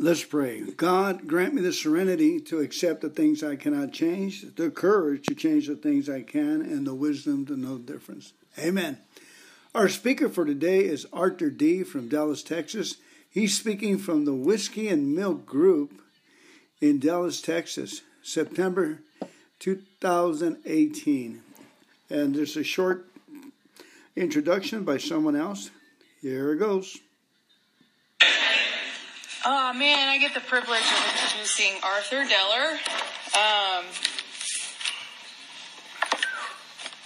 Let's pray. God, grant me the serenity to accept the things I cannot change, the courage to change the things I can, and the wisdom to know the difference. Amen. Our speaker for today is Arthur D. from Dallas, Texas. He's speaking from the Whiskey and Milk Group in Dallas, Texas, September 2018. And there's a short introduction by someone else. Here it goes. Oh man, I get the privilege of introducing Arthur Deller. Um,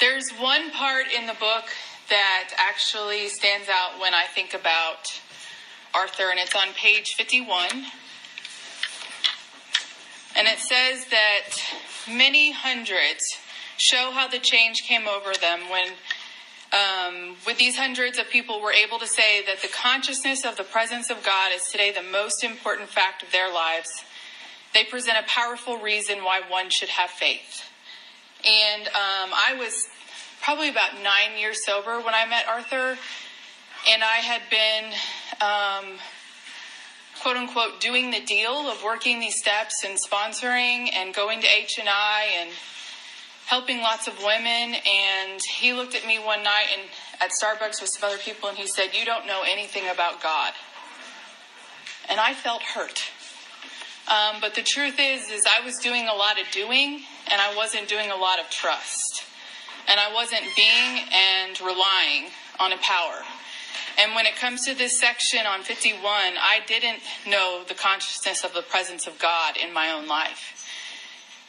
there's one part in the book that actually stands out when I think about Arthur, and it's on page 51. And it says that many hundreds show how the change came over them when um, with these hundreds of people, we're able to say that the consciousness of the presence of God is today the most important fact of their lives. They present a powerful reason why one should have faith. And um, I was probably about nine years sober when I met Arthur, and I had been, um, quote unquote, doing the deal of working these steps and sponsoring and going to H and I and helping lots of women. And he looked at me one night and at Starbucks with some other people, and he said, "You don't know anything about God." And I felt hurt. Um, but the truth is, is I was doing a lot of doing, and I wasn't doing a lot of trust, and I wasn't being and relying on a power. And when it comes to this section on 51, I didn't know the consciousness of the presence of God in my own life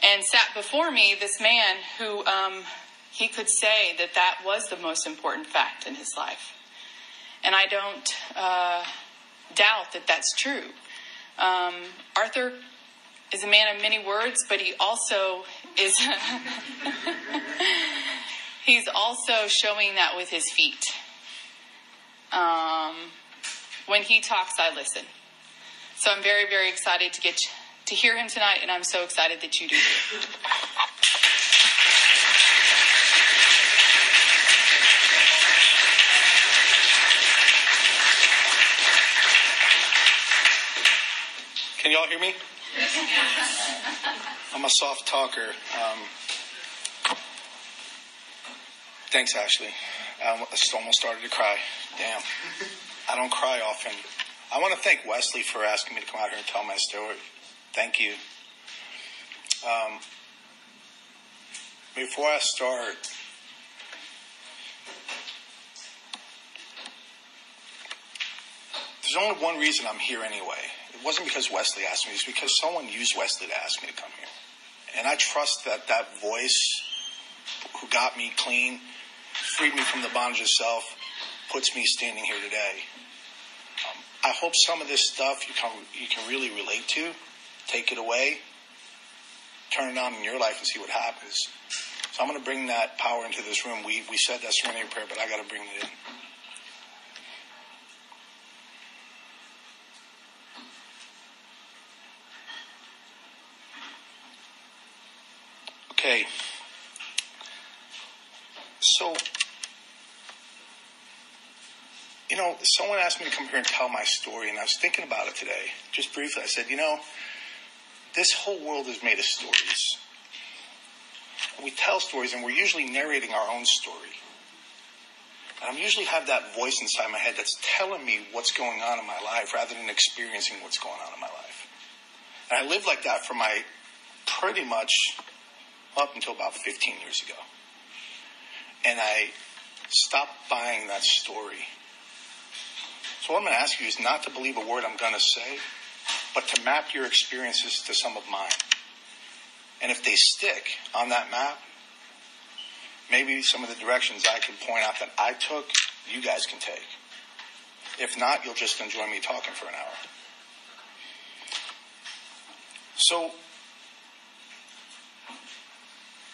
and sat before me this man who um, he could say that that was the most important fact in his life. And I don't uh, doubt that that's true. Um, Arthur is a man of many words, but he also is. he's also showing that with his feet. Um, when he talks, I listen. So I'm very, very excited to get to hear him tonight, and I'm so excited that you do. Can y'all hear me? I'm a soft talker. Um, thanks, Ashley. I almost started to cry. Damn. I don't cry often. I want to thank Wesley for asking me to come out here and tell my story. Thank you. Um, before I start, there's only one reason I'm here anyway. It wasn't because Wesley asked me, it's because someone used Wesley to ask me to come here. And I trust that that voice who got me clean, freed me from the bondage of self, puts me standing here today. Um, I hope some of this stuff you can, you can really relate to take it away, turn it on in your life and see what happens. So I'm going to bring that power into this room. We, we said that serenity prayer, but I got to bring it in. Okay. So, you know, someone asked me to come here and tell my story, and I was thinking about it today, just briefly. I said, you know, this whole world is made of stories. We tell stories and we're usually narrating our own story. And I usually have that voice inside my head that's telling me what's going on in my life rather than experiencing what's going on in my life. And I lived like that for my pretty much up until about 15 years ago. And I stopped buying that story. So what I'm going to ask you is not to believe a word I'm going to say, but to map your experiences to some of mine. And if they stick on that map, maybe some of the directions I can point out that I took, you guys can take. If not, you'll just enjoy me talking for an hour. So,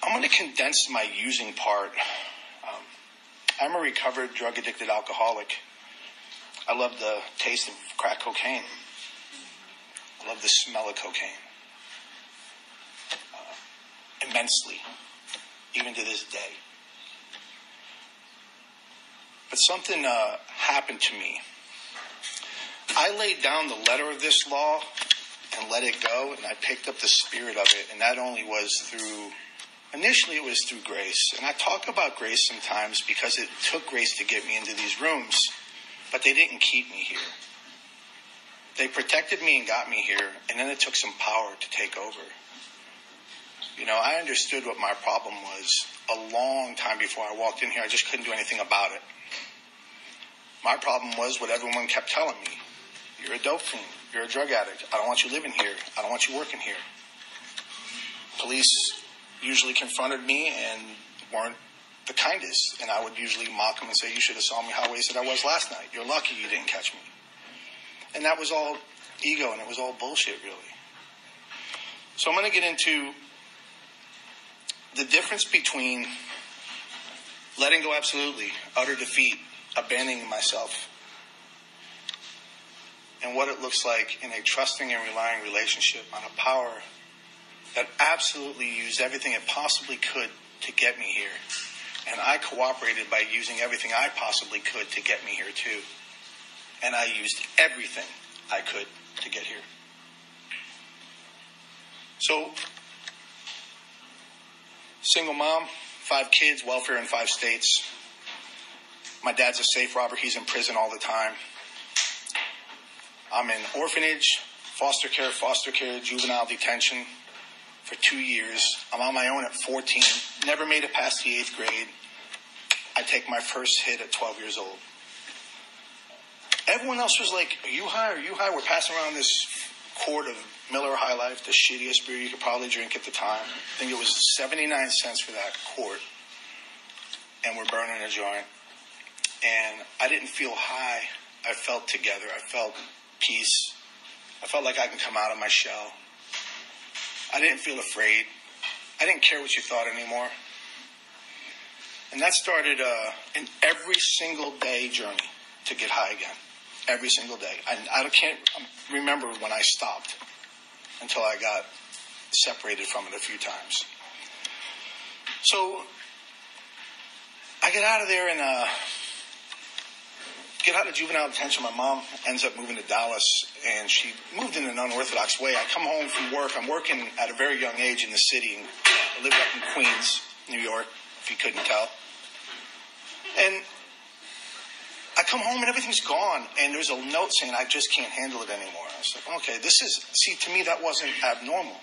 I'm going to condense my using part. Um, I'm a recovered drug addicted alcoholic. I love the taste of crack cocaine. I love the smell of cocaine uh, immensely, even to this day. But something uh, happened to me. I laid down the letter of this law and let it go, and I picked up the spirit of it, and that only was through. Initially, it was through grace, and I talk about grace sometimes because it took grace to get me into these rooms, but they didn't keep me here. They protected me and got me here, and then it took some power to take over. You know, I understood what my problem was a long time before I walked in here. I just couldn't do anything about it. My problem was what everyone kept telling me. You're a dope fiend. You're a drug addict. I don't want you living here. I don't want you working here. Police usually confronted me and weren't the kindest. And I would usually mock them and say, You should have saw me how wasted I was last night. You're lucky you didn't catch me. And that was all ego and it was all bullshit, really. So I'm going to get into the difference between letting go absolutely, utter defeat, abandoning myself, and what it looks like in a trusting and relying relationship on a power that absolutely used everything it possibly could to get me here. And I cooperated by using everything I possibly could to get me here too. And I used everything I could to get here. So, single mom, five kids, welfare in five states. My dad's a safe robber. He's in prison all the time. I'm in orphanage, foster care, foster care, juvenile detention for two years. I'm on my own at 14. Never made it past the eighth grade. I take my first hit at 12 years old. Everyone else was like, Are you high? Are you high? We're passing around this quart of Miller High Life, the shittiest beer you could probably drink at the time. I think it was 79 cents for that quart. And we're burning a joint. And I didn't feel high. I felt together. I felt peace. I felt like I can come out of my shell. I didn't feel afraid. I didn't care what you thought anymore. And that started uh, an every single day journey to get high again. Every single day. I, I can't remember when I stopped until I got separated from it a few times. So I get out of there and uh, get out of juvenile detention. My mom ends up moving to Dallas, and she moved in an unorthodox way. I come home from work. I'm working at a very young age in the city. I lived up in Queens, New York, if you couldn't tell. And I come home and everything's gone, and there's a note saying I just can't handle it anymore. I was like, okay, this is see to me that wasn't abnormal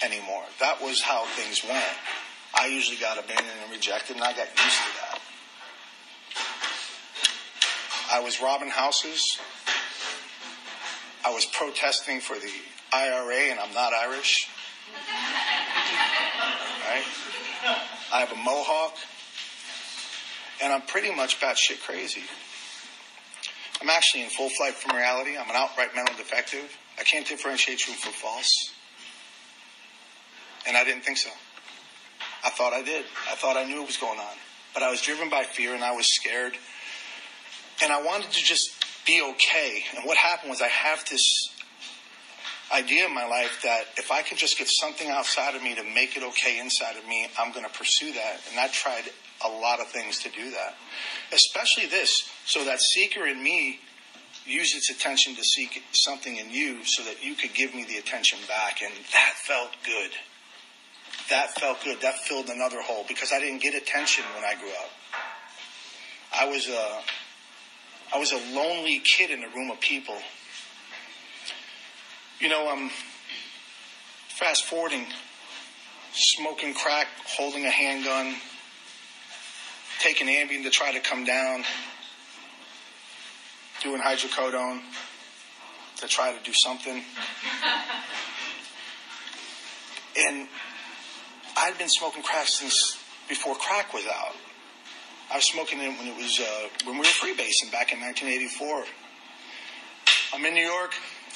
anymore. That was how things went. I usually got abandoned and rejected, and I got used to that. I was robbing houses. I was protesting for the IRA, and I'm not Irish. Right? I have a mohawk, and I'm pretty much batshit crazy. I'm actually in full flight from reality. I'm an outright mental defective. I can't differentiate true from false. And I didn't think so. I thought I did. I thought I knew what was going on. But I was driven by fear and I was scared. And I wanted to just be okay. And what happened was I have this idea in my life that if I can just get something outside of me to make it okay inside of me, I'm going to pursue that. And I tried a lot of things to do that. Especially this, so that seeker in me used its attention to seek something in you so that you could give me the attention back. And that felt good. That felt good. That filled another hole because I didn't get attention when I grew up. I was a, I was a lonely kid in a room of people. You know, I'm fast forwarding, smoking crack, holding a handgun, taking Ambien to try to come down, doing hydrocodone to try to do something. And I'd been smoking crack since before crack was out. I was smoking it when it was uh, when we were freebasing back in 1984. I'm in New York.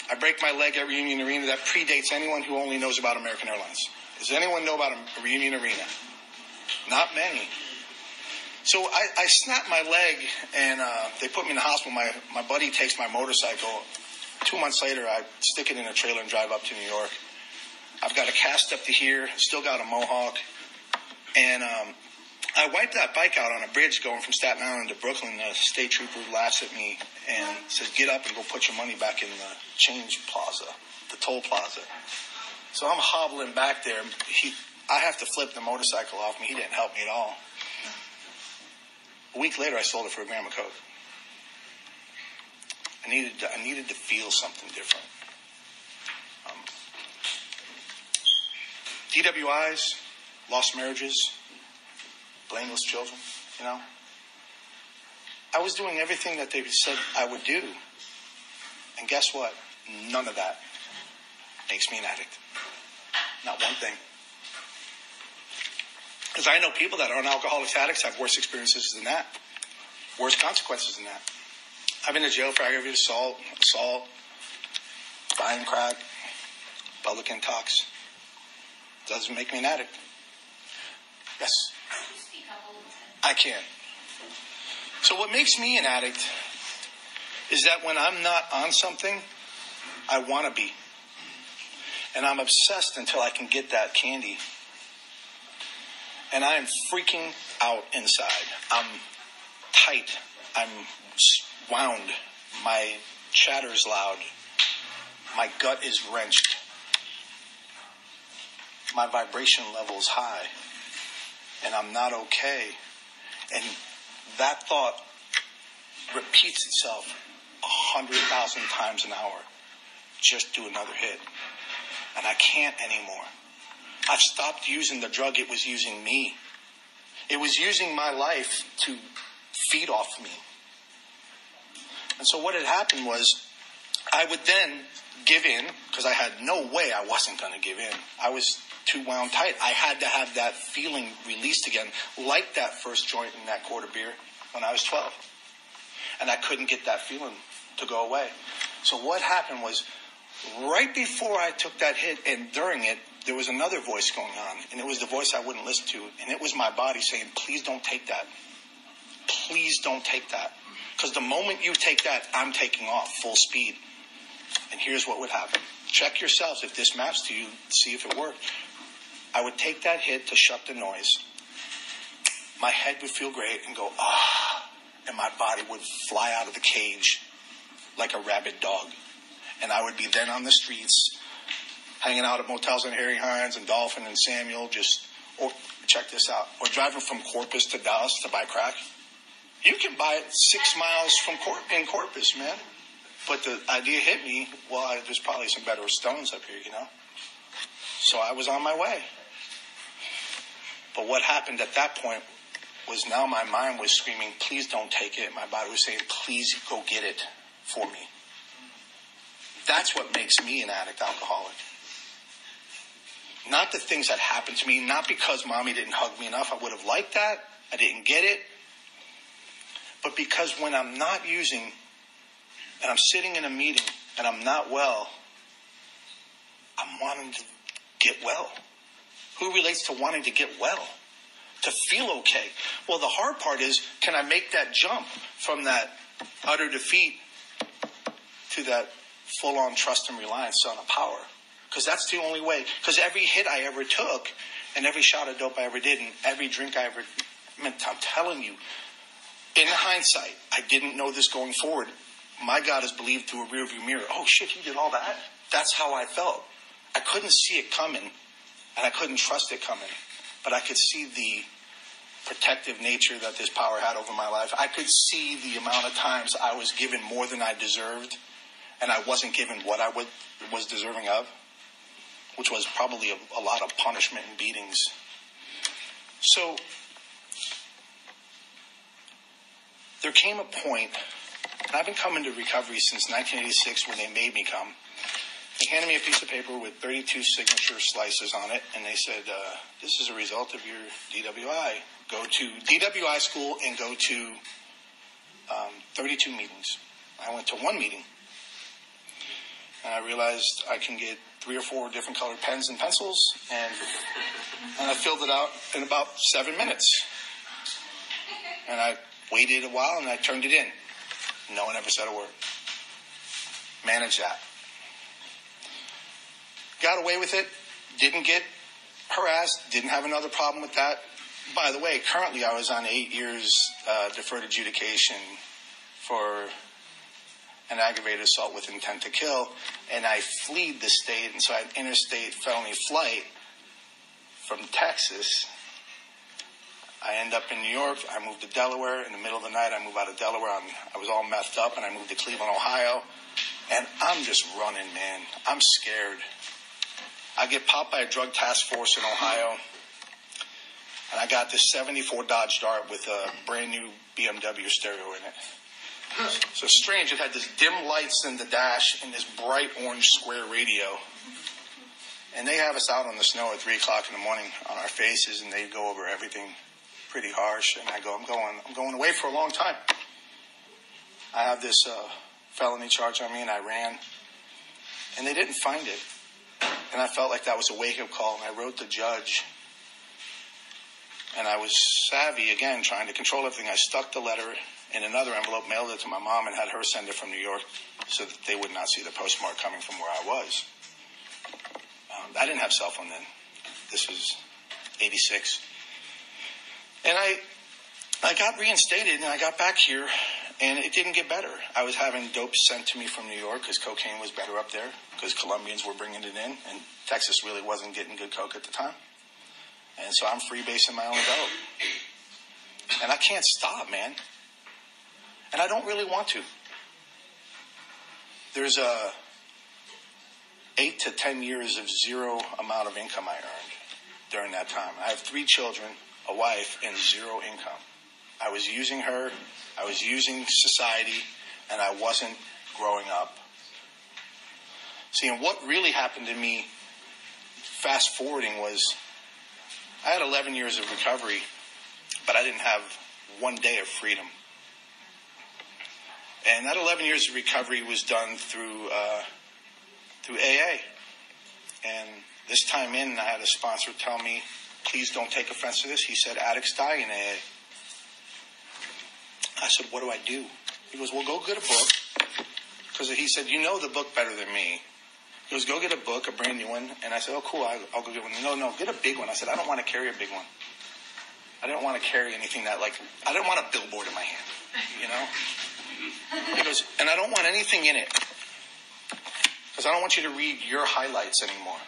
I break my leg at Reunion Arena. That predates anyone who only knows about American Airlines. Does anyone know about a Reunion Arena? Not many. So I, I snapped my leg, and uh, they put me in the hospital. My my buddy takes my motorcycle. Two months later, I stick it in a trailer and drive up to New York. I've got a cast up to here, still got a mohawk, and um, I wiped that bike out on a bridge going from Staten Island to Brooklyn. The state trooper laughs at me and says, "Get up and go put your money back in the change plaza, the toll plaza." So I'm hobbling back there. He, I have to flip the motorcycle off me. He didn't help me at all. A week later, I sold it for a gram of coke. I needed to, I needed to feel something different. Um, DWIs, lost marriages, blameless children, you know. I was doing everything that they said I would do. And guess what? None of that makes me an addict. Not one thing. Because I know people that aren't alcoholics addicts have worse experiences than that, worse consequences than that. I've been to jail for aggravated assault, assault, buying crack, public intox. Doesn't make me an addict. Yes. I can. So what makes me an addict is that when I'm not on something, I want to be. And I'm obsessed until I can get that candy. And I am freaking out inside. I'm tight. I'm wound. My chatter is loud. My gut is wrenched. My vibration level is high. And I'm not okay. And that thought repeats itself a hundred thousand times an hour. Just do another hit. And I can't anymore. I've stopped using the drug. It was using me. It was using my life to feed off me. And so what had happened was I would then give in because I had no way I wasn't going to give in. I was too wound tight. I had to have that feeling released again, like that first joint in that quarter beer when I was 12. And I couldn't get that feeling to go away. So what happened was right before I took that hit and during it, there was another voice going on. And it was the voice I wouldn't listen to. And it was my body saying, please don't take that. Please don't take that. Because the moment you take that, I'm taking off full speed. And here's what would happen. Check yourselves if this maps to you, see if it worked. I would take that hit to shut the noise. My head would feel great and go, ah, and my body would fly out of the cage like a rabid dog. And I would be then on the streets, hanging out at motels in Harry Hines and Dolphin and Samuell, just, or check this out, or driving from Corpus to Dallas to buy crack. You can buy it six uh, miles from Cor- in Corpus, man. But the idea hit me, well, there's probably some better stones up here, you know? So I was on my way. But what happened at that point was now my mind was screaming, please don't take it. My body was saying, please go get it for me. That's what makes me an addict alcoholic. Not the things that happened to me, not because mommy didn't hug me enough. I would have liked that. I didn't get it but because when I'm not using and I'm sitting in a meeting and I'm not well, I'm wanting to get well. Who relates to wanting to get well? To feel okay. Well, the hard part is can I make that jump from that utter defeat to that full on trust and reliance on a power? Because that's the only way. Because every hit I ever took, and every shot of dope I ever did, and every drink I ever, I'm telling you, in hindsight, I didn't know this going forward. My God is believed through a rearview mirror. Oh shit, he did all that? That's how I felt. I couldn't see it coming, and I couldn't trust it coming, but I could see the protective nature that this power had over my life. I could see the amount of times I was given more than I deserved, and I wasn't given what I would, was deserving of, which was probably a, a lot of punishment and beatings. So there came a point, and I've been coming to recovery since 1986 when they made me come. They handed me a piece of paper with 32 signature slices on it, and they said, uh, This is a result of your DWI. Go to DWI school and go to um, 32 meetings. I went to one meeting, and I realized I can get three or four different colored pens and pencils, and, and I filled it out in about seven minutes. And I Waited a while and I turned it in. No one ever said a word. Manage that. Got away with it. Didn't get harassed. Didn't have another problem with that. by the way, currently I was on eight years uh, deferred adjudication for an aggravated assault with intent to kill, and I fled the state, and so I had interstate felony flight from Texas. I end up in New York. I moved to Delaware. In the middle of the night, I move out of Delaware. I'm, I was all messed up, and I moved to Cleveland, Ohio. And I'm just running, man. I'm scared. I get popped by a drug task force in Ohio, and I got this 74 Dodge Dart with a brand new BMW stereo in it. So strange, it had this dim lights in the dash and this bright orange square radio. And they have us out on the snow at three o'clock in the morning on our faces, and they go over everything pretty harsh. And I go, I'm going, I'm going away for a long time. I have this uh, felony charge on me, and I ran, and they didn't find it. And I felt like that was a wake up call, and I wrote the judge. And I was savvy again, trying to control everything. I stuck the letter in another envelope, mailed it to my mom, and had her send it from New York so that they would not see the postmark coming from where I was. Um, I didn't have cell phone then. This was 86. And I, I got reinstated and I got back here and it didn't get better. I was having dope sent to me from New York because cocaine was better up there because Colombians were bringing it in and Texas really wasn't getting good coke at the time. And so I'm freebasing my own dope. And I can't stop, man. And I don't really want to. There's a eight to ten years of zero amount of income I earned during that time. I have three children, a wife, and zero income. I was using her, I was using society, and I wasn't growing up. See, and what really happened to me, fast forwarding, was I had 11 years of recovery, but I didn't have one day of freedom. And that 11 years of recovery was done through uh, through AA. And this time in, I had a sponsor tell me, "Please don't take offense to this." He said, "Addicts die in AA." I said, "What do I do?" He goes, "Well, go get a book." Because he said, "You know the book better than me." He goes, "Go get a book, a brand new one." And I said, "Oh, cool. I'll, I'll go get one." No, no, get a big one. I said, "I don't want to carry a big one. I didn't want to carry anything that like I didn't want a billboard in my hand, you know." He goes, "And I don't want anything in it because I don't want you to read your highlights anymore.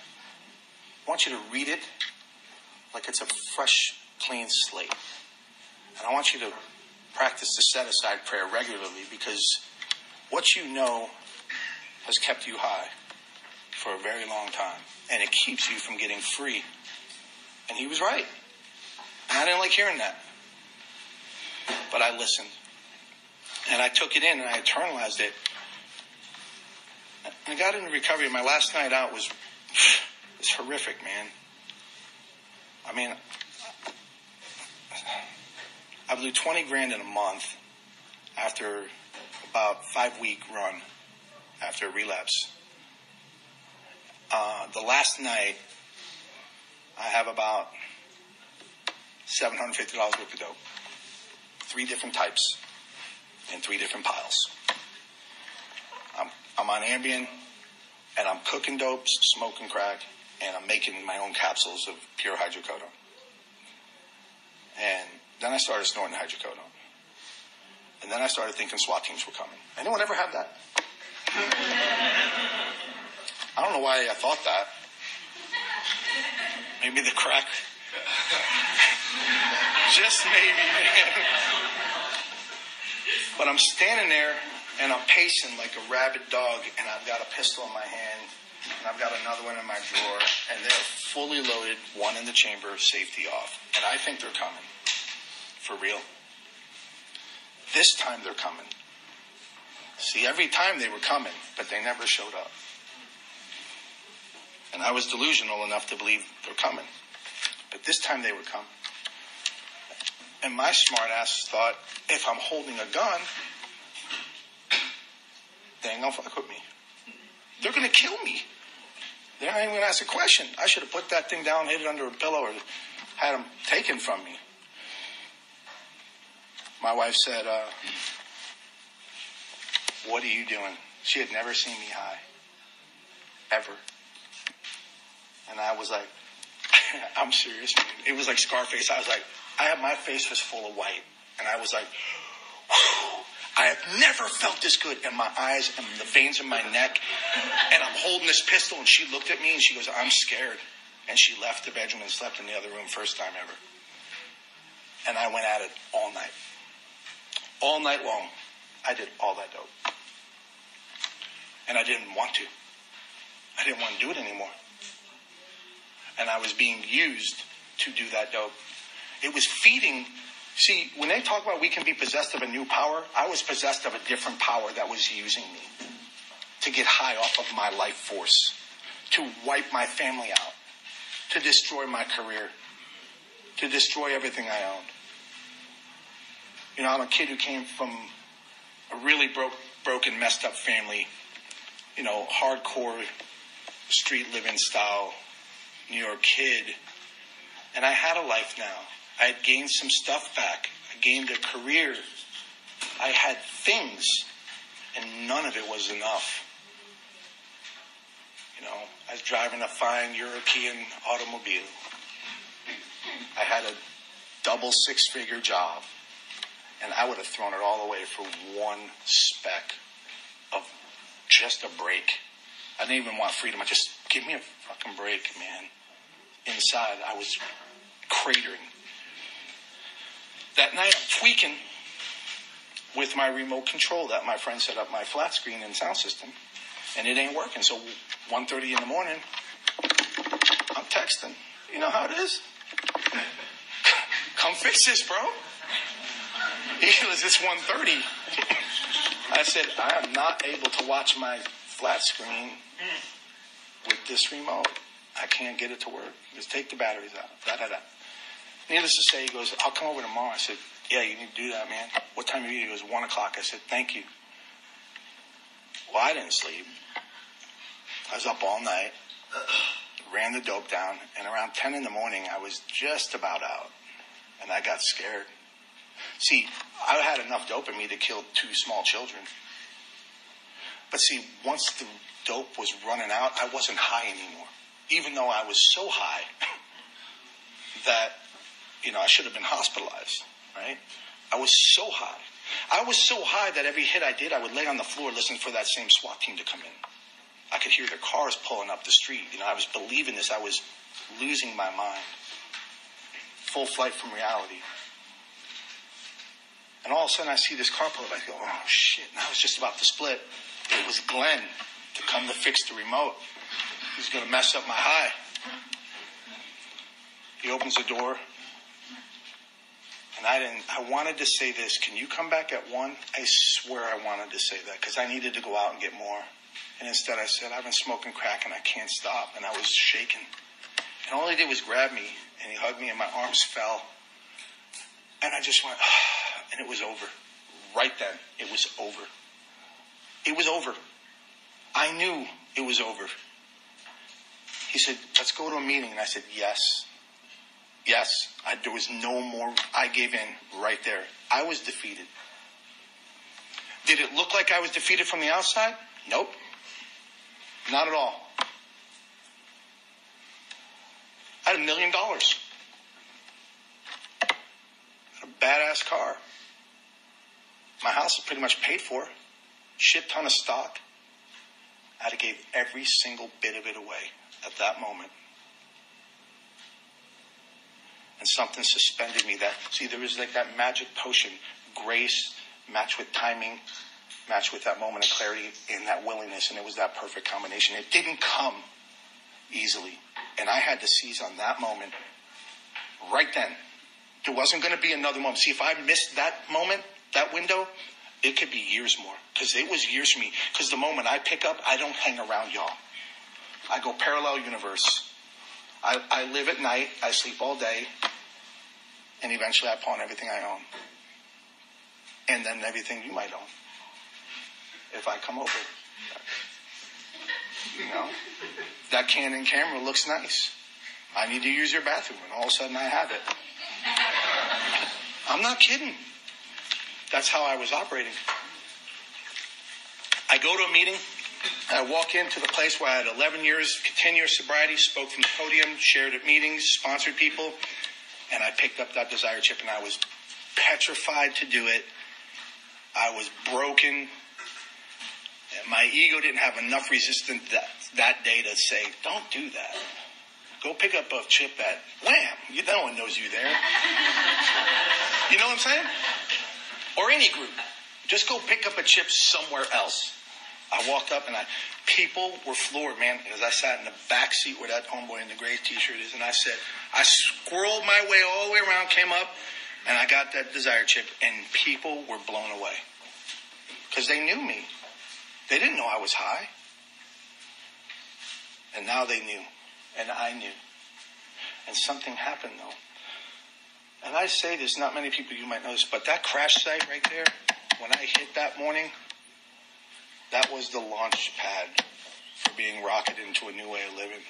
I want you to read it like it's a fresh, clean slate, and I want you to." practice the set aside prayer regularly because what you know has kept you high for a very long time and it keeps you from getting free. And he was right. And I didn't like hearing that. But I listened. And I took it in and I internalized it. I got into recovery. My last night out was, it's horrific, man. I mean, I blew 20 grand in a month after about five week run after a relapse. Uh, the last night, I have about $750 worth of dope. Three different types in three different piles. I'm, I'm on Ambien and I'm cooking dopes, smoking crack, and I'm making my own capsules of pure hydrocodone. And then I started snorting hydrocodone. And then I started thinking SWAT teams were coming. Anyone ever have that? I don't know why I thought that. Maybe the crack. Just maybe, man. But I'm standing there and I'm pacing like a rabid dog, and I've got a pistol in my hand, and I've got another one in my drawer, and they're fully loaded, one in the chamber, safety off. And I think they're coming for real. This time they're coming. See, every time they were coming, but they never showed up. And I was delusional enough to believe they're coming. But this time they would come. And my smart ass thought, if I'm holding a gun, they ain't gonna fuck with me. They're gonna kill me. They're not even gonna ask a question. I should have put that thing down, hid it under a pillow, or had them taken from me my wife said, uh, What are you doing? She had never seen me high. Ever. And I was like, I'm serious. Man. It was like Scarface. I was like, I had my face was full of white, and I was like, I have never felt this good. And my eyes and the veins in my neck, and I'm holding this pistol, and she looked at me and she goes, I'm scared. And she left the bedroom and slept in the other room, first time ever. And I went at it all night. All night long, I did all that dope. And I didn't want to. I didn't want to do it anymore. And I was being used to do that dope. It was feeding. See, when they talk about we can be possessed of a new power, I was possessed of a different power that was using me to get high off of my life force, to wipe my family out, to destroy my career, to destroy everything I owned. You know, I'm a kid who came from a really broke, broken, messed up family. You know, hardcore street living style New York kid. And I had a life now. I had gained some stuff back. I gained a career. I had things, and none of it was enough. You know, I was driving a fine European automobile. I had a double six figure job, and I would have thrown it all away for one speck of just a break. I didn't even want freedom. I just give me a fucking break, man. Inside, I was cratering. That night, I'm tweaking with my remote control that my friend set up my flat screen and sound system, and it ain't working. So 1.30 in the morning, I'm texting. You know how it is? Come fix this, bro. He goes, it's 1.30. I said, I am not able to watch my flat screen with this remote. I can't get it to work. Just take the batteries out. Da, da, da. Needless to say, he goes, I'll come over tomorrow. I said, yeah, you need to do that, man. What time are you? He goes, one o'clock. I said, thank you. Well, I didn't sleep. I was up all night, ran the dope down, and around 10 in the morning, I was just about out. And I got scared. See, I had enough dope in me to kill two small children. But see, once the dope was running out, I wasn't high anymore. Even though I was so high that, you know, I should have been hospitalized, right? I was so high. I was so high that every hit I did, I would lay on the floor listening for that same SWAT team to come in. I could hear their cars pulling up the street. You know, I was believing this. I was losing my mind. Full flight from reality. And all of a sudden I see this car pull up. I go, oh shit, now was just about to split. It was Glenn to come to fix the remote. He's going to mess up my high. He opens the door. And I didn't, I wanted to say this. Can you come back at one? I swear I wanted to say that because I needed to go out and get more. And instead I said, I've been smoking crack and I can't stop. And I was shaking. And all he did was grab me and he hugged me and my arms fell. And I just went, and it was over. Right then, it was over. It was over. I knew it was over. He said, let's go to a meeting. And I said, yes. Yes. I, there was no more. I gave in right there. I was defeated. Did it look like I was defeated from the outside? Nope. Not at all. I had a million dollars. A badass car. My house is pretty much paid for. Shit ton of stock. I'd have gave every single bit of it away at that moment. And something suspended me that, see, there was like that magic potion, grace matched with timing, matched with that moment of clarity and that willingness. And it was that perfect combination. It didn't come easily. And I had to seize on that moment right then. There wasn't going to be another moment. See, if I missed that moment, that window, it could be years more because it was years for me. Because the moment I pick up, I don't hang around y'all. I go parallel universe. I, I live at night. I sleep all day. And eventually I pawn everything I own. And then everything you might own. If I come over. You know, that Canon camera looks nice. I need to use your bathroom. And all of a sudden I have it. I'm not kidding. That's how I was operating. I go to a meeting. I walk into the place where I had 11 years, 10 years sobriety, spoke from the podium, shared at meetings, sponsored people, and I picked up that desire chip and I was petrified to do it. I was broken. My ego didn't have enough resistance that, that day to say, don't do that. Go pick up a chip at Wham. You, no one knows you there. you know what I'm saying? Or any group. Just go pick up a chip somewhere else. I walked up and I, people were floored, man, as I sat in the back seat where that homeboy in the gray t-shirt is, and I said, I squirreled my way all the way around, came up, and I got that desire chip, and people were blown away. Because they knew me. They didn't know I was high. And now they knew. And I knew. And something happened though. And I say this, not many people you might know this, but that crash site right there, when I hit that morning, that was the launch pad for being rocketed into a new way of living.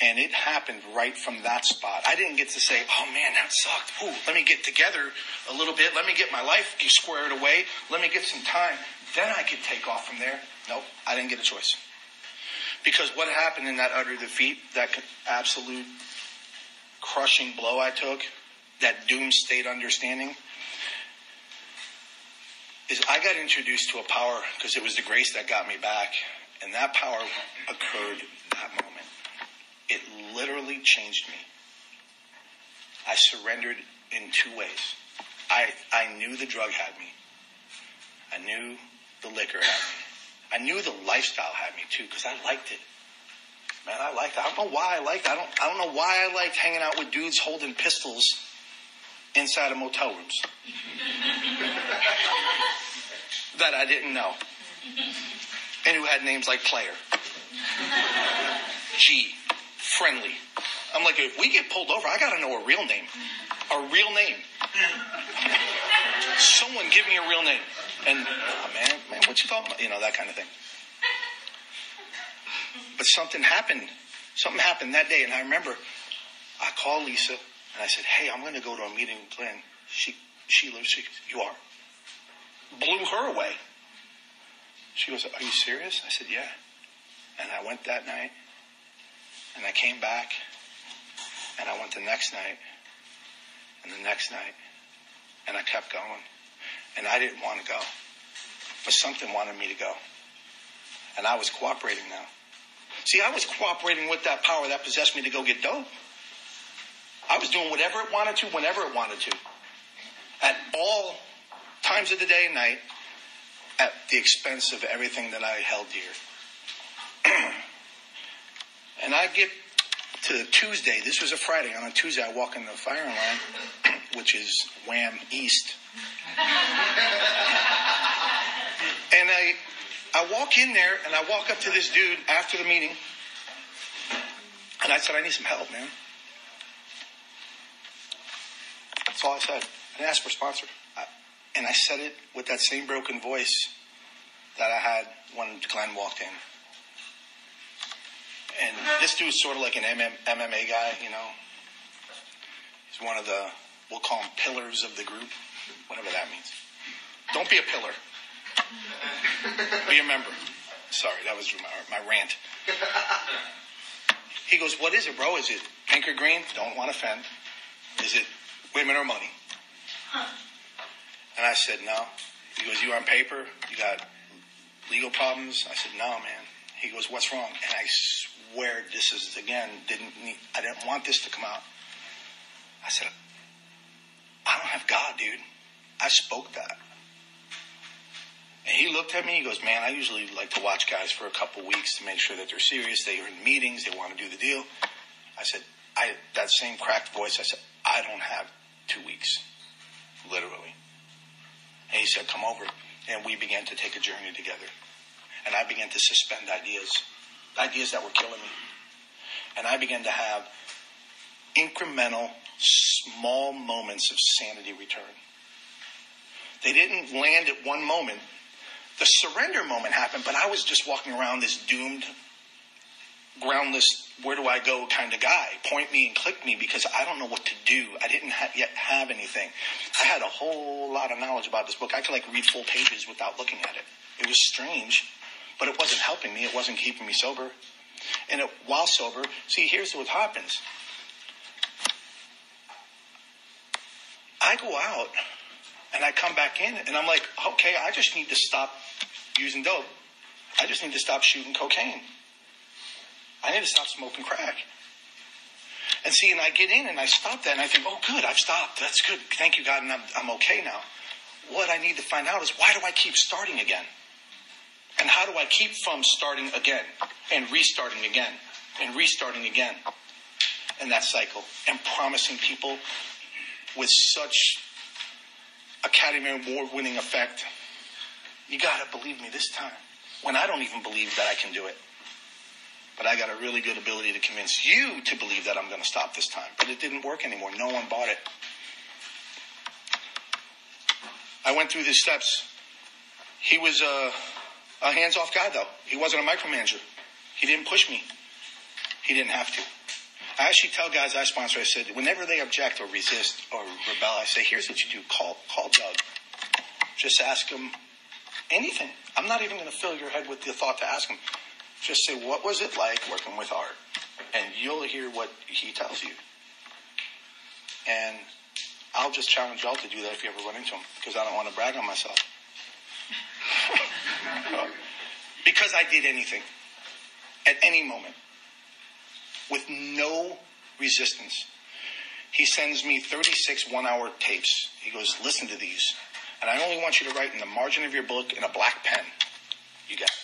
And it happened right from that spot. I didn't get to say, oh man, that sucked. Ooh, let me get together a little bit. Let me get my life squared away. Let me get some time. Then I could take off from there. Nope, I didn't get a choice. Because what happened in that utter defeat, that absolute crushing blow I took, that doom state understanding, is I got introduced to a power because it was the grace that got me back. And that power occurred that moment. It literally changed me. I surrendered in two ways. I, I knew the drug had me. I knew the liquor had me. I knew the lifestyle had me too because I liked it. Man, I liked it. I don't know why I liked it. I don't, I don't know why I liked hanging out with dudes holding pistols inside of motel rooms that I didn't know and who had names like Player, G, Friendly. I'm like, if we get pulled over, I got to know a real name. A real name. Someone give me a real name. And, oh, man, man, what you talking about? You know, that kind of thing. But something happened. Something happened that day. And I remember I called Lisa and I said, hey, I'm going to go to a meeting with Glenn. She, she lives, she, you are. Blew her away. She goes, are you serious? I said, yeah. And I went that night and I came back and I went the next night and the next night and I kept going. And I didn't want to go. But something wanted me to go. And I was cooperating now. See, I was cooperating with that power that possessed me to go get dope. I was doing whatever it wanted to, whenever it wanted to. At all times of the day and night, at the expense of everything that I held dear. and I get to Tuesday. This was a Friday. On a Tuesday, I walk in the firing line, which is Wham East. and I, I walk in there and I walk up to this dude after the meeting. And I said, I need some help, man. All I said. I didn't ask for a sponsor. I, and I said it with that same broken voice that I had when Glenn walked in. And this dude's sort of like an MMA guy, you know. He's one of the, we'll call him pillars of the group, whatever that means. Don't be a pillar. be a member. Sorry, that was my, my rant. He goes, what is it, bro? Is it pink or green? Don't want to offend. Is it women or money? Huh. And I said, no. He goes, you on paper? You got legal problems? I said, no, man. He goes, what's wrong? And I swear this is, again, didn't need, I didn't want this to come out. I said, I don't have God, dude. I spoke that. And he looked at me, he goes, man, I usually like to watch guys for a couple weeks to make sure that they're serious. They are in meetings. They want to do the deal. I said, I, that same cracked voice, I said, I don't have two weeks. Literally. And he said, come over. And we began to take a journey together. And I began to suspend ideas, ideas that were killing me. And I began to have incremental, small moments of sanity return. They didn't land at one moment. The surrender moment happened, but I was just walking around this doomed, groundless, where do I go kind of guy. Point me and click me because I don't know what to do. I didn't ha- yet have anything. I had a whole lot of knowledge about this book. I could like read full pages without looking at it. It was strange. but it wasn't helping me. It wasn't keeping me sober. And it, while sober, see, here's what happens. I go out and I come back in and I'm like, okay, I just need to stop using dope. I just need to stop shooting cocaine. I need to stop smoking crack. And see, and I get in and I stop that and I think, oh, good, I've stopped. That's good. Thank you, God, and I'm, I'm okay now. What I need to find out is why do I keep starting again? And how do I keep from starting again and restarting again and restarting again? in that cycle and promising people with such Academy Award winning effect. You got to believe me this time when I don't even believe that I can do it. But I got a really good ability to convince you to believe that I'm going to stop this time. But it didn't work anymore. No one bought it. I went through these steps. He was a, a hands off guy, though. He wasn't a micromanager. He didn't push me. He didn't have to. I actually tell guys I sponsor, I said, whenever they object or resist or rebel, I say, here's what you do. Call, call Doug. Just ask him anything. I'm not even going to fill your head with the thought to ask him. Just say, what was it like working with Art? And you'll hear what he tells you. And I'll just challenge y'all to do that if you ever run into him, because I don't want to brag on myself. because I did anything at any moment with no resistance. He sends me 36 one hour tapes. He goes, listen to these. And I only want you to write in the margin of your book in a black pen. You got it.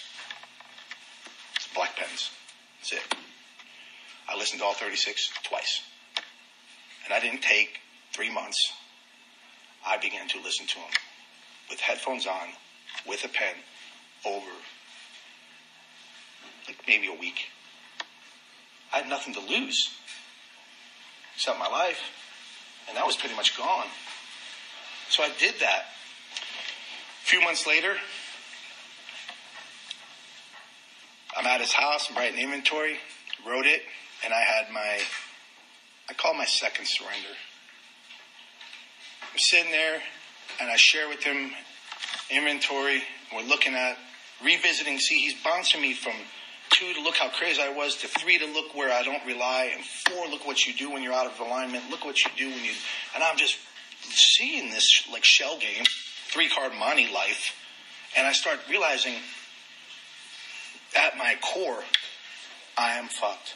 Black pens. That's it. I listened to all 36 twice. And I didn't take three months. I began to listen to them with headphones on, with a pen, over like maybe a week. I had nothing to lose except my life. And that was pretty much gone. So I did that. A few months later, I'm at his house, I'm writing inventory, wrote it, and I had my, I call my second surrender. I'm sitting there and I share with him inventory. We're looking at revisiting. See, he's bouncing me from two to look how crazy I was, to three to look where I don't rely, and four, look what you do when you're out of alignment. Look what you do when you, and I'm just seeing this like shell game, three card monte life, and I start realizing at my core, I am fucked.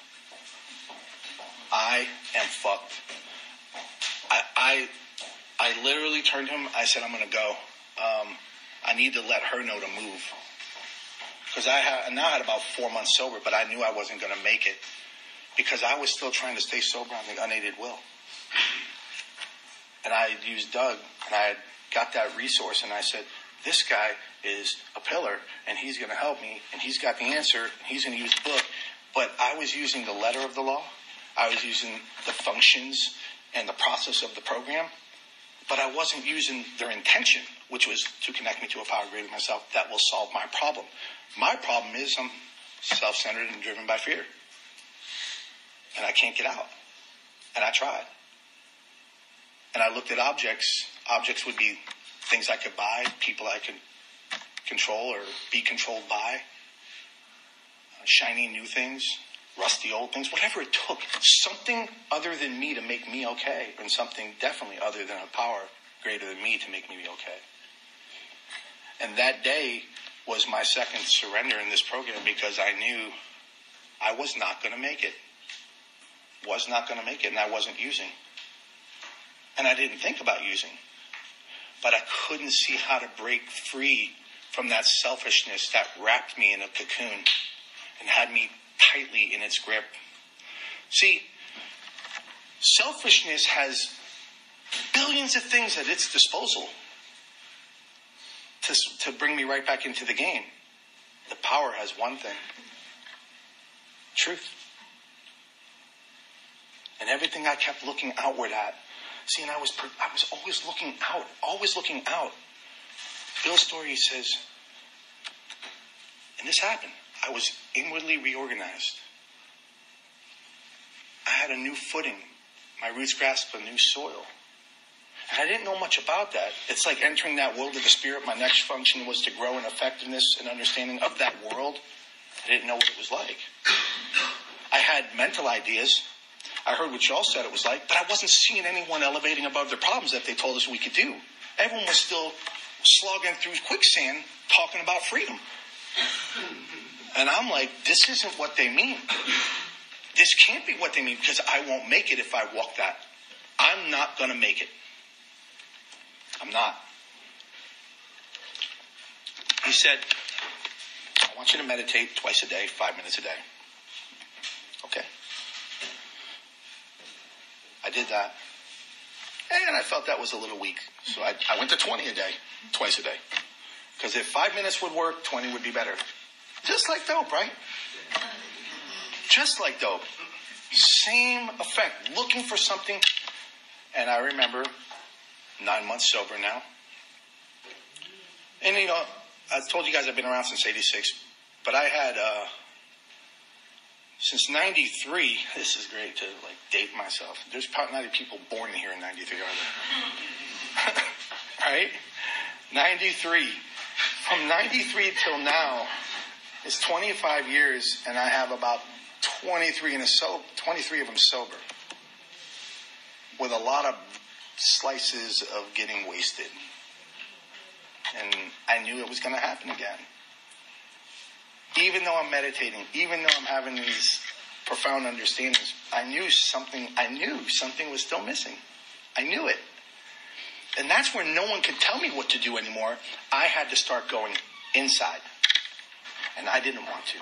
I am fucked. I, I, I literally turned him. I said, I'm going to go. Um, I need to let her know to move because I, had, now had about four months sober, but I knew I wasn't going to make it because I was still trying to stay sober on the unaided will. And I used Doug, and I got that resource, and I said, "This guy is a pillar, and he's going to help me, and he's got the answer. And he's going to use the book." But I was using the letter of the law. I was using the functions and the process of the program, but I wasn't using their intention, which was to connect me to a power greater than myself that will solve my problem. My problem is I'm self centered and driven by fear. And I can't get out. And I tried. And I looked at objects. Objects would be things I could buy, people I could control or be controlled by, uh, shiny new things, rusty old things, whatever it took. Something other than me to make me okay, and something definitely other than a power greater than me to make me be okay. And that day, was my second surrender in this program because I knew I was not going to make it. Was not going to make it, and I wasn't using. And I didn't think about using. But I couldn't see how to break free from that selfishness that wrapped me in a cocoon and had me tightly in its grip. See, selfishness has billions of things at its disposal to, to bring me right back into the game. The power has one thing truth. And everything I kept looking outward at. See, and I was, I was always looking out, always looking out. Bill's story says, and this happened. I was inwardly reorganized. I had a new footing. My roots grasped a new soil. And I didn't know much about that. It's like entering that world of the spirit. My next function was to grow in effectiveness and understanding of that world. I didn't know what it was like. I had mental ideas. I heard what y'all said it was like, but I wasn't seeing anyone elevating above the problems that they told us we could do. Everyone was still slogging through quicksand talking about freedom. And I'm like, this isn't what they mean. This can't be what they mean because I won't make it if I walk that. I'm not going to make it. I'm not. He said, I want you to meditate twice a day, five minutes a day. Okay. I did that. And I felt that was a little weak. So I, I went to 20 a day, twice a day. Because if five minutes would work, 20 would be better. Just like dope, right? Just like dope. Same effect. Looking for something. And I remember nine months sober now. And you know, I told you guys I've been around since 86, but I had, uh, since 93, this is great to like date myself. There's probably not people born here in 93, are there? right? 93. From 93 till now, it's 25 years, and I have about 23 in a so 23 of them sober, with a lot of slices of getting wasted. And I knew it was going to happen again. Even though I'm meditating, even though I'm having these profound understandings, I knew something, I knew something was still missing. I knew it. And that's where no one could tell me what to do anymore. I had to start going inside. And I didn't want to.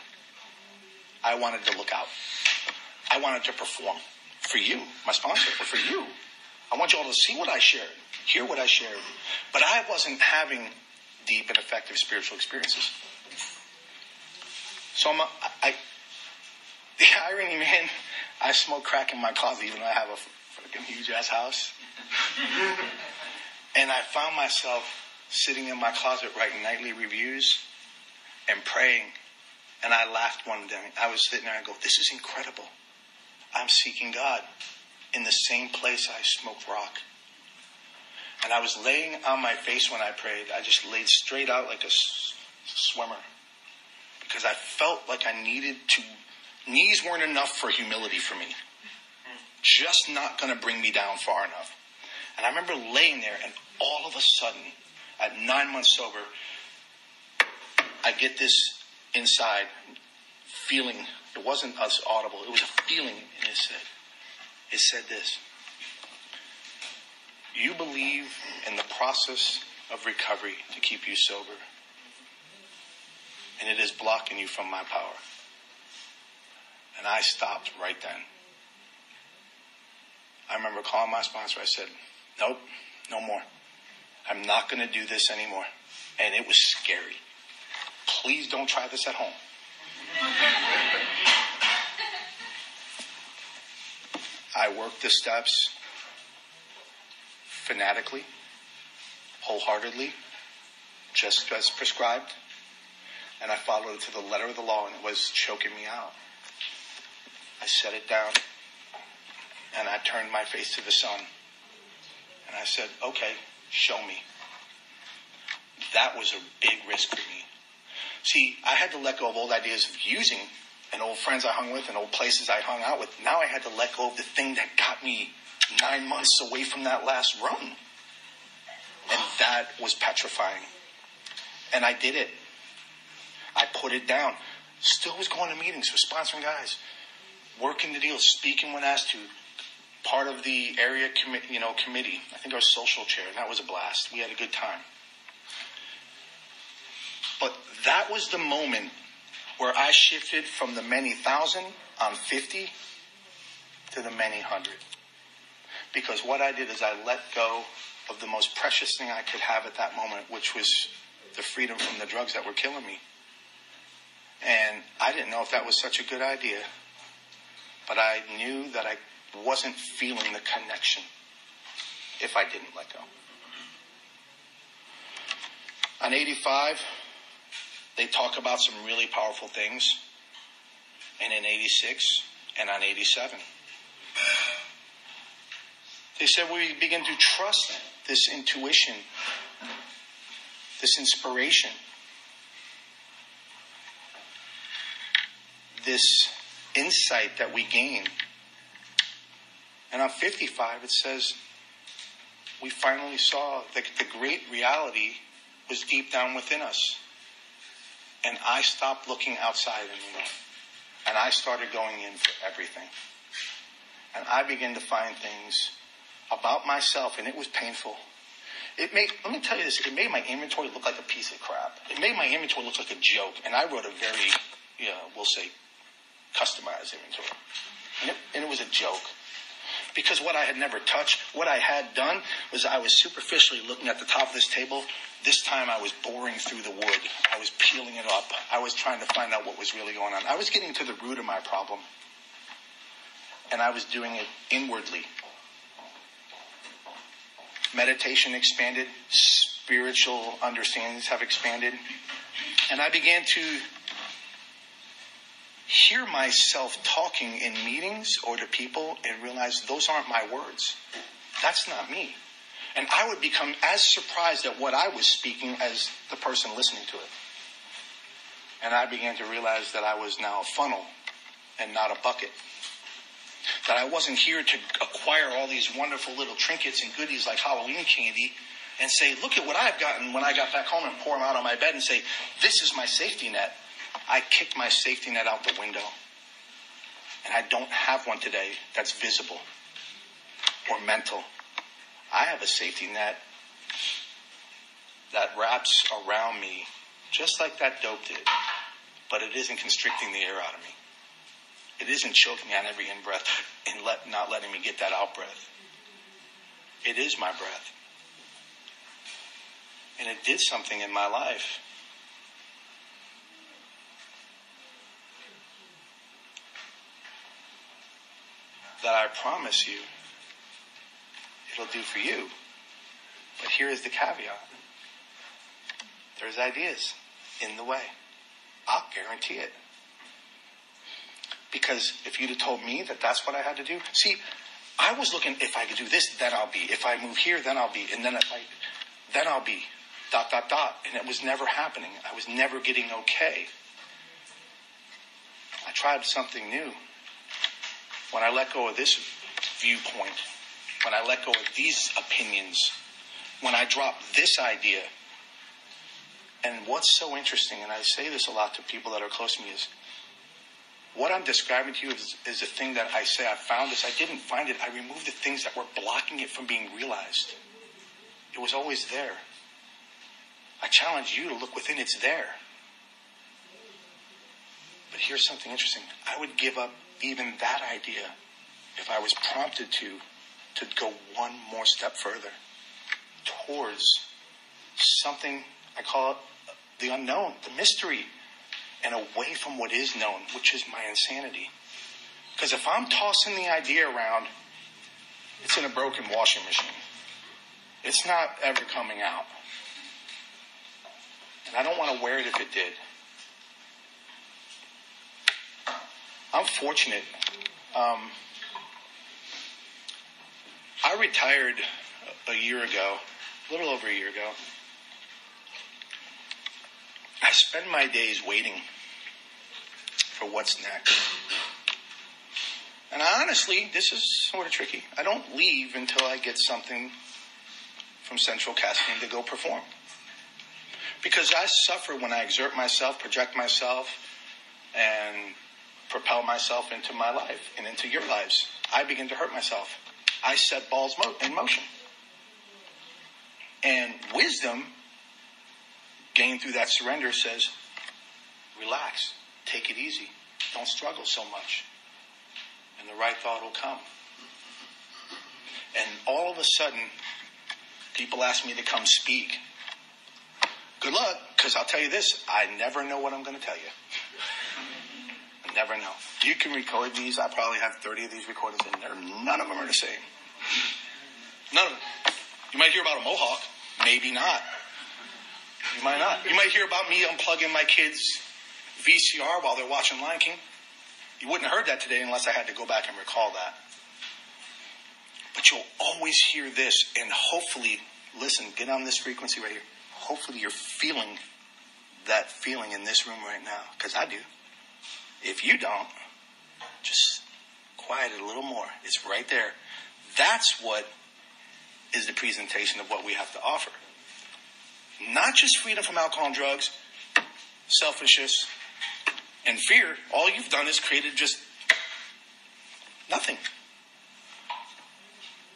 I wanted to look out. I wanted to perform for you, my sponsor, but for you. I want you all to see what I shared, hear what I shared. But I wasn't having deep and effective spiritual experiences. So I'm, a, I, the irony, man, I smoke crack in my closet even though I have a freaking huge ass house. and I found myself sitting in my closet writing nightly reviews and praying. And I laughed one day. I was sitting there and I go, this is incredible. I'm seeking God in the same place I smoked rock. And I was laying on my face when I prayed. I just laid straight out like a s- swimmer because I felt like I needed to. Knees weren't enough for humility for me. Just not going to bring me down far enough. And I remember laying there, and all of a sudden, at nine months sober, I get this inside feeling. It wasn't us audible. It was a feeling, and it said, it said this. You believe in the process of recovery to keep you sober, and it is blocking you from my power. And I stopped right then. I remember calling my sponsor. I said, Nope, no more. I'm not going to do this anymore. And it was scary. Please don't try this at home. I worked the steps fanatically, wholeheartedly, just as prescribed. And I followed it to the letter of the law, and it was choking me out. I set it down, and I turned my face to the sun. And I said, okay, show me. That was a big risk for me. See, I had to let go of old ideas of using and old friends I hung with and old places I hung out with. Now I had to let go of the thing that got me nine months away from that last run. And that was petrifying. And I did it. I put it down. Still was going to meetings was sponsoring guys, working the deals, speaking when asked to. Part of the area commi- you know, committee. I think I was social chair, and that was a blast. We had a good time. But that was the moment where I shifted from the many thousand on 50 to the many hundred. Because what I did is I let go of the most precious thing I could have at that moment, which was the freedom from the drugs that were killing me. And I didn't know if that was such a good idea, but I knew that I wasn't feeling the connection if I didn't let go. On 85, they talk about some really powerful things. And in 86 and on 87, they said we begin to trust this intuition, this inspiration, this insight that we gain. And on 55, it says, we finally saw that the great reality was deep down within us. And I stopped looking outside anymore. And I started going in for everything. And I began to find things about myself, and it was painful. It made, let me tell you this, it made my inventory look like a piece of crap. It made my inventory look like a joke. And I wrote a very, you know, we'll say, customized inventory. And it, and it was a joke. Because what I had never touched, what I had done was I was superficially looking at the top of this table. This time I was boring through the wood. I was peeling it up. I was trying to find out what was really going on. I was getting to the root of my problem. And I was doing it inwardly. Meditation expanded, spiritual understandings have expanded. And I began to hear myself talking in meetings or to people and realize those aren't my words. That's not me. And I would become as surprised at what I was speaking as the person listening to it. And I began to realize that I was now a funnel and not a bucket. That I wasn't here to acquire all these wonderful little trinkets and goodies like Halloween candy and say, look at what I've gotten when I got back home and pour them out on my bed and say, this is my safety net. I kicked my safety net out the window. And I don't have one today that's visible or mental. I have a safety net that wraps around me just like that dope did, but it isn't constricting the air out of me. It isn't choking me on every in breath and let, not letting me get that out breath. It is my breath. And it did something in my life that I promise you it'll do for you. But here is the caveat. There's ideas in the way. I'll guarantee it. Because if you'd have told me that that's what I had to do, see, I was looking, if I could do this, then I'll be. If I move here, then I'll be. And then if I, then I'll be. Dot, dot, dot. And it was never happening. I was never getting okay. I tried something new when I let go of this viewpoint, when I let go of these opinions, when I drop this idea, and what's so interesting, and I say this a lot to people that are close to me, is what I'm describing to you is, is a thing that I say I found this. I didn't find it. I removed the things that were blocking it from being realized. It was always there. I challenge you to look within. It's there. But here's something interesting. I would give up even that idea if I was prompted to, to go one more step further towards something I call it the unknown, the mystery, and away from what is known, which is my insanity. Because if I'm tossing the idea around, it's in a broken washing machine. It's not ever coming out. And I don't want to wear it if it did. I'm fortunate. Um, I retired a year ago, a little over a year ago. I spend my days waiting for what's next. And honestly, this is sort of tricky. I don't leave until I get something from Central Casting to go perform. Because I suffer when I exert myself, project myself, and propel myself into my life and into your lives. I begin to hurt myself. I set balls mo- in motion. And wisdom, gained through that surrender, says, relax, take it easy, don't struggle so much. And the right thought will come. And all of a sudden, people ask me to come speak. Good luck, because I'll tell you this I never know what I'm going to tell you never know. You can record these. I probably have 30 of these recordings in there. None of them are the same. None of them. You might hear about a mohawk. Maybe not. You might not. You might hear about me unplugging my kids' VCR while they're watching Lion King. You wouldn't have heard that today unless I had to go back and recall that. But you'll always hear this, and hopefully, listen, get on this frequency right here. Hopefully, you're feeling that feeling in this room right now, because I do. If you don't, just quiet it a little more. It's right there. That's what is the presentation of what we have to offer. Not just freedom from alcohol and drugs, selfishness, and fear. All you've done is created just nothing.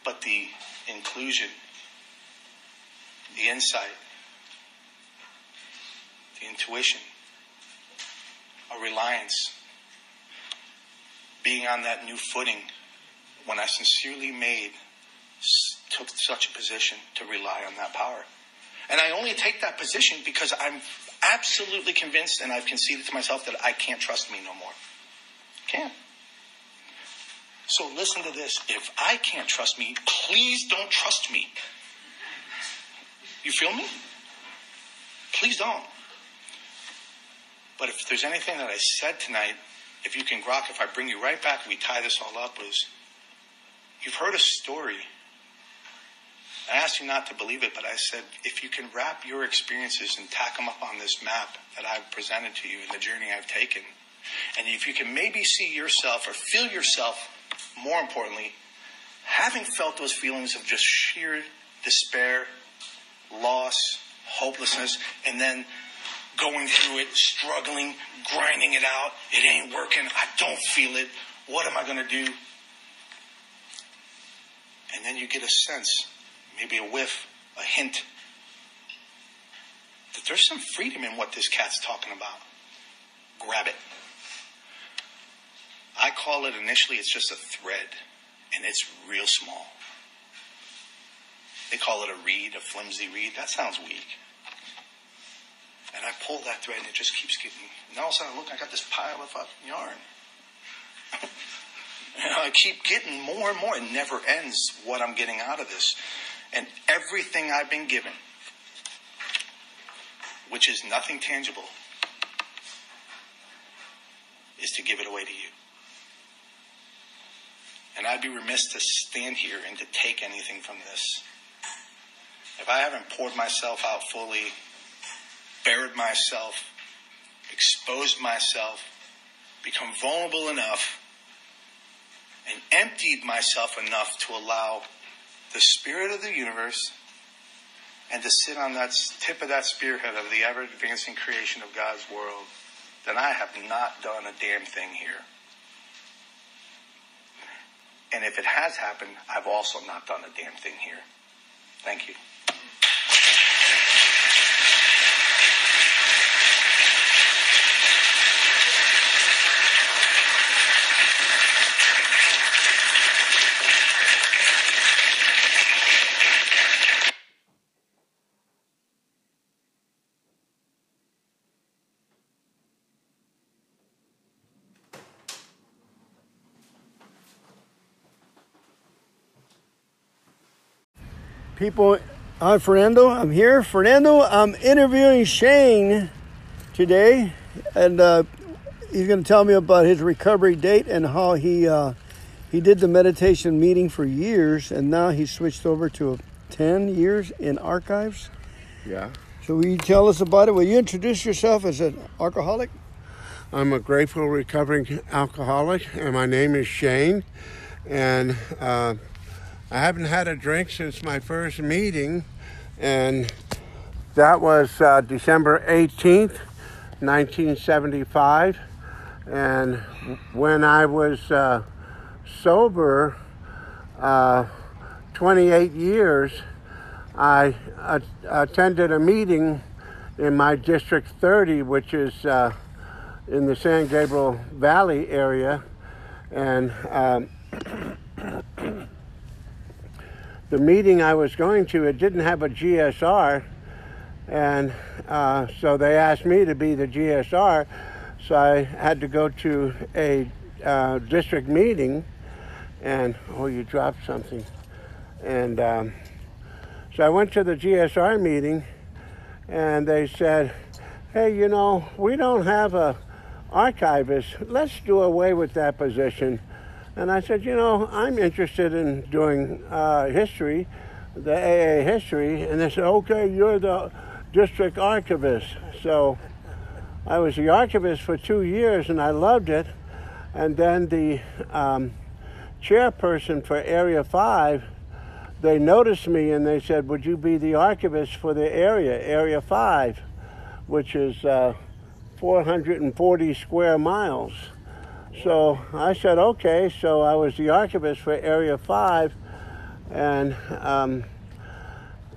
But the inclusion, the insight, the intuition, a reliance, being on that new footing when I sincerely made, took such a position to rely on that power. And I only take that position because I'm absolutely convinced and I've conceded to myself that I can't trust me no more. Can't. So listen to this. If I can't trust me, please don't trust me. You feel me? Please don't. But if there's anything that I said tonight, if you can grok, if I bring you right back, we tie this all up, is you've heard a story. I asked you not to believe it, but I said, if you can wrap your experiences and tack them up on this map that I've presented to you and the journey I've taken, and if you can maybe see yourself or feel yourself, more importantly, having felt those feelings of just sheer despair, loss, hopelessness, and then going through it, struggling, grinding it out. It ain't working. I don't feel it. What am I going to do? And then you get a sense, maybe a whiff, a hint, that there's some freedom in what this cat's talking about. Grab it. I call it initially, it's just a thread, and it's real small. They call it a reed, a flimsy reed. That sounds weak. And I pull that thread and it just keeps getting, and all of a sudden, look, I got this pile of yarn. and I keep getting more and more. It never ends what I'm getting out of this. And everything I've been given, which is nothing tangible, is to give it away to you. And I'd be remiss to stand here and to take anything from this. If I haven't poured myself out fully bared myself, exposed myself, become vulnerable enough, and emptied myself enough to allow the spirit of the universe and to sit on that tip of that spearhead of the ever advancing creation of God's world, then I have not done a damn thing here. And if it has happened, I've also not done a damn thing here. Thank you. People. I'm Fernando. I'm here. Fernando, I'm interviewing Shane today, and uh, he's going to tell me about his recovery date and how he uh, he did the meditation meeting for years, and now he's switched over to 10 years in archives. Yeah. So will you tell us about it? Will you introduce yourself as an alcoholic? I'm a grateful recovering alcoholic, and my name is Shane. And uh, I haven't had a drink since my first meeting, and that was uh, December 18th, 1975. And when I was uh, sober, uh, 28 years, I attended a meeting in my District 30, which is uh, in the San Gabriel Valley area. And um, the meeting I was going to, it didn't have a GSR, and uh, so they asked me to be the GSR. So I had to go to a uh, district meeting, and oh, you dropped something. And um, so I went to the GSR meeting, and they said, "Hey, you know, we don't have a archivist. Let's do away with that position." And I said, you know, I'm interested in doing uh, history, the AA history. And they said, okay, you're the district archivist. So I was the archivist for two years and I loved it. And then the um, chairperson for Area 5, they noticed me and they said, Would you be the archivist for the area, Area 5, which is uh, 440 square miles? So I said, Okay. So I was the archivist for Area 5 and um,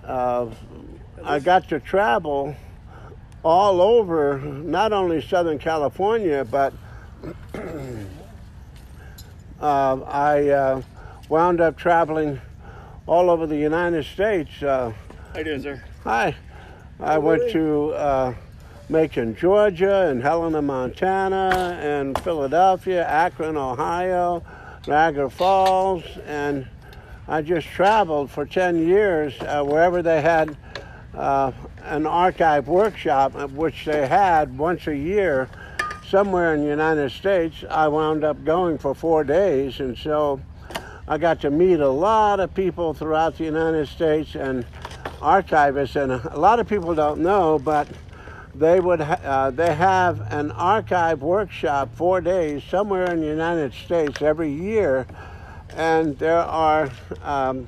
uh, I got to travel all over, not only Southern California, but uh, I uh, wound up traveling all over the United States. Uh, How you doing, sir? hi. I went to uh, Macon, Georgia, and Helena, Montana, and Philadelphia, Akron, Ohio, Niagara Falls, and I just traveled for 10 years uh, wherever they had uh, an archive workshop, uh, which they had once a year somewhere in the United States. I wound up going for four days, and so I got to meet a lot of people throughout the United States and archivists. And a lot of people don't know, but they would ha- uh, they have an archive workshop four days somewhere in the United States every year, and there are um,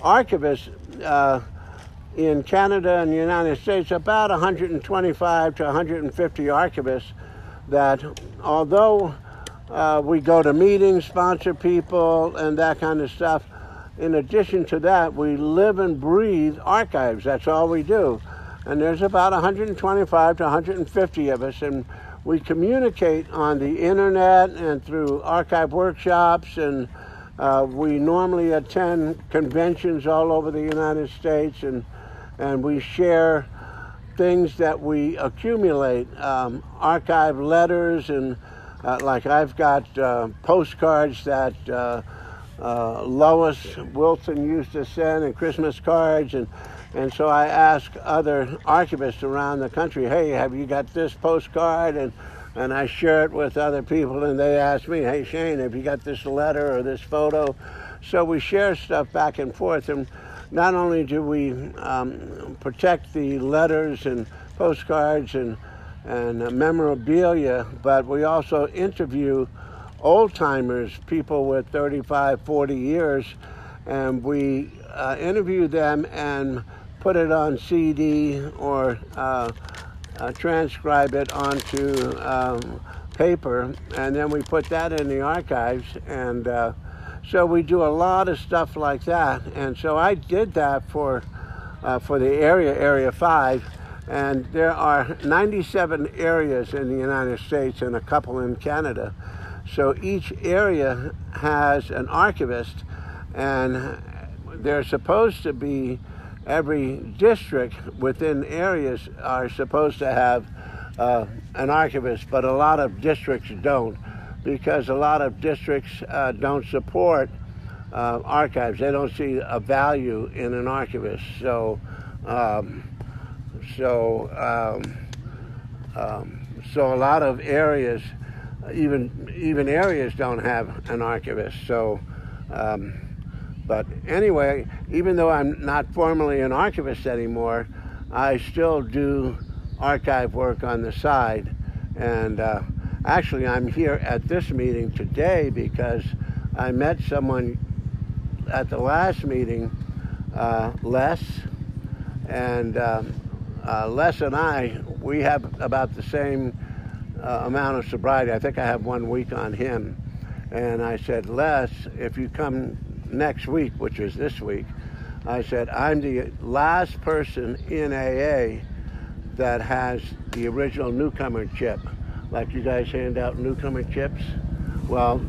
archivists. Uh, in Canada and the United States, about 125 to 150 archivists that, although uh, we go to meetings, sponsor people, and that kind of stuff, in addition to that, we live and breathe archives. That's all we do. And there's about 125 to 150 of us, and we communicate on the internet and through archive workshops, and uh, we normally attend conventions all over the United States and and we share things that we accumulate, um, archive letters, and uh, like I've got uh, postcards that uh, uh, Lois Wilson used to send, and Christmas cards, and and so I ask other archivists around the country, hey, have you got this postcard? And and I share it with other people, and they ask me, hey, Shane, have you got this letter or this photo? So we share stuff back and forth, and not only do we um, protect the letters and postcards and, and memorabilia, but we also interview old timers, people with 35, 40 years, and we uh, interview them and put it on CD or uh, uh, transcribe it onto um, paper, and then we put that in the archives and uh, so we do a lot of stuff like that. And so I did that for, uh, for the area, Area 5. And there are 97 areas in the United States and a couple in Canada. So each area has an archivist, and they're supposed to be, every district within areas are supposed to have uh, an archivist, but a lot of districts don't because a lot of districts uh, don't support uh, archives. They don't see a value in an archivist. So, um, so, um, um, so a lot of areas, even even areas, don't have an archivist. So, um, but anyway, even though I'm not formally an archivist anymore, I still do archive work on the side, and. Uh, Actually, I'm here at this meeting today because I met someone at the last meeting, uh, Les, and um, uh, Les and I, we have about the same uh, amount of sobriety. I think I have one week on him. And I said, Les, if you come next week, which is this week, I said, I'm the last person in AA that has the original newcomer chip like you guys hand out newcomer chips. Well,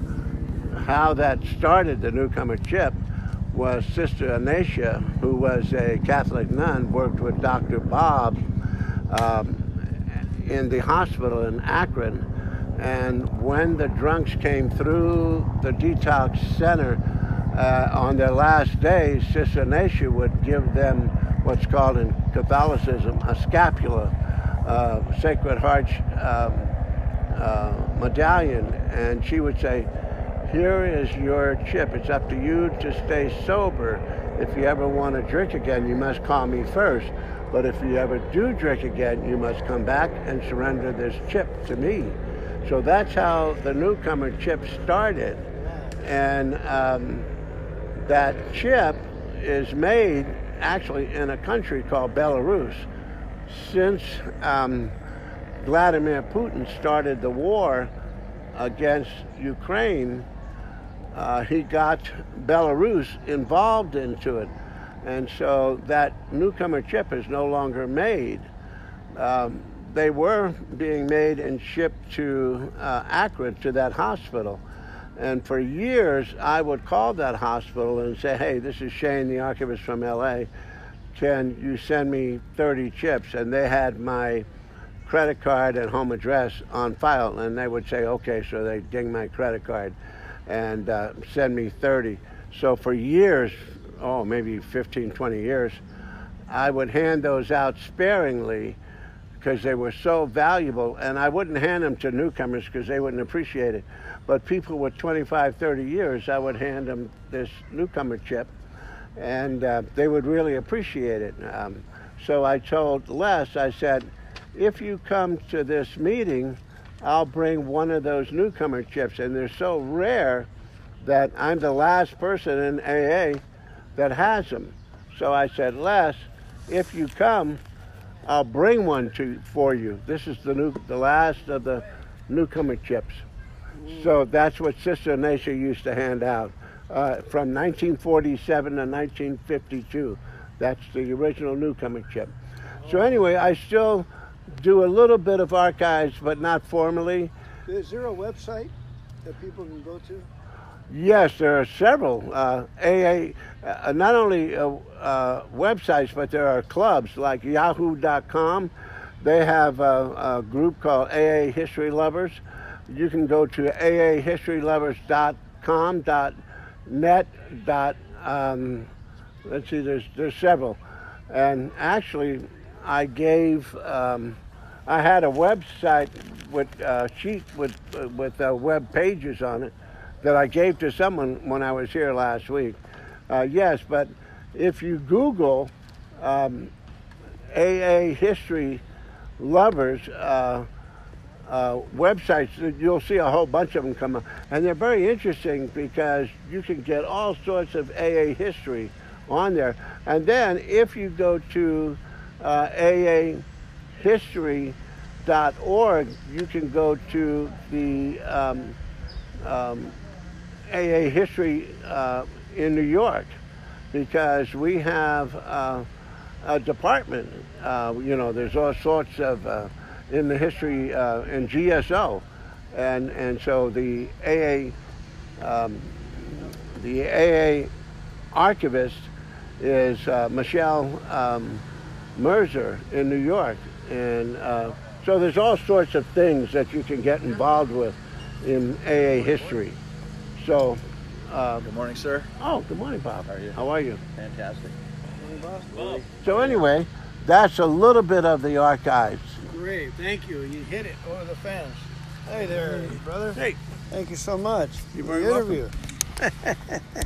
how that started the newcomer chip was Sister Ignatia, who was a Catholic nun, worked with Dr. Bob um, in the hospital in Akron. And when the drunks came through the detox center uh, on their last days, Ignatia would give them what's called in Catholicism a scapula, uh, Sacred Heart um, uh, medallion, and she would say, here is your chip. It's up to you to stay sober. If you ever want to drink again, you must call me first. But if you ever do drink again, you must come back and surrender this chip to me. So that's how the newcomer chip started. And um, that chip is made actually in a country called Belarus. Since um, Vladimir Putin started the war against Ukraine, uh, he got Belarus involved into it. And so that newcomer chip is no longer made. Um, they were being made and shipped to uh, Akron to that hospital. And for years, I would call that hospital and say, hey, this is Shane, the archivist from LA. Can you send me 30 chips? And they had my credit card and home address on file. And they would say, okay, so they ding my credit card and uh, send me 30. So for years, oh, maybe 15, 20 years, I would hand those out sparingly because they were so valuable. And I wouldn't hand them to newcomers because they wouldn't appreciate it. But people with 25, 30 years, I would hand them this newcomer chip and uh, they would really appreciate it. Um, so I told Les, I said, if you come to this meeting, I'll bring one of those newcomer chips. And they're so rare that I'm the last person in AA that has them. So I said, Les, if you come, I'll bring one to for you. This is the new, the last of the newcomer chips. So that's what Sister Ignatia used to hand out uh, from 1947 to 1952. That's the original newcomer chip. So anyway, I still do a little bit of archives, but not formally. Is there a website that people can go to? Yes, there are several uh, AA, uh, not only uh, uh, websites, but there are clubs like Yahoo.com. They have a, a, group called AA History Lovers. You can go to AAHistoryLovers.com, dot net, um, let's see, there's, there's several. And actually, I gave, um, I had a website with a sheet with, with uh, web pages on it that I gave to someone when I was here last week. Uh, yes, but if you Google um, AA history lovers uh, uh, websites, you'll see a whole bunch of them come up. And they're very interesting because you can get all sorts of AA history on there. And then if you go to uh, AAhistory.org, you can go to the um, um, AA history uh, in New York because we have uh, a department. Uh, you know, there's all sorts of uh, in the history uh, in GSO, and and so the AA um, the AA archivist is uh, Michelle um, in New York, and so there's all sorts of things that you can get involved with in AA history. So, uh, good morning, sir. Oh, good morning, Bob. How are you? How are you? Fantastic. Bob. So anyway, that's a little bit of the archives. Great, thank you. You hit it over the fence. Hey there, brother. Hey. Thank you so much. You're very the interview.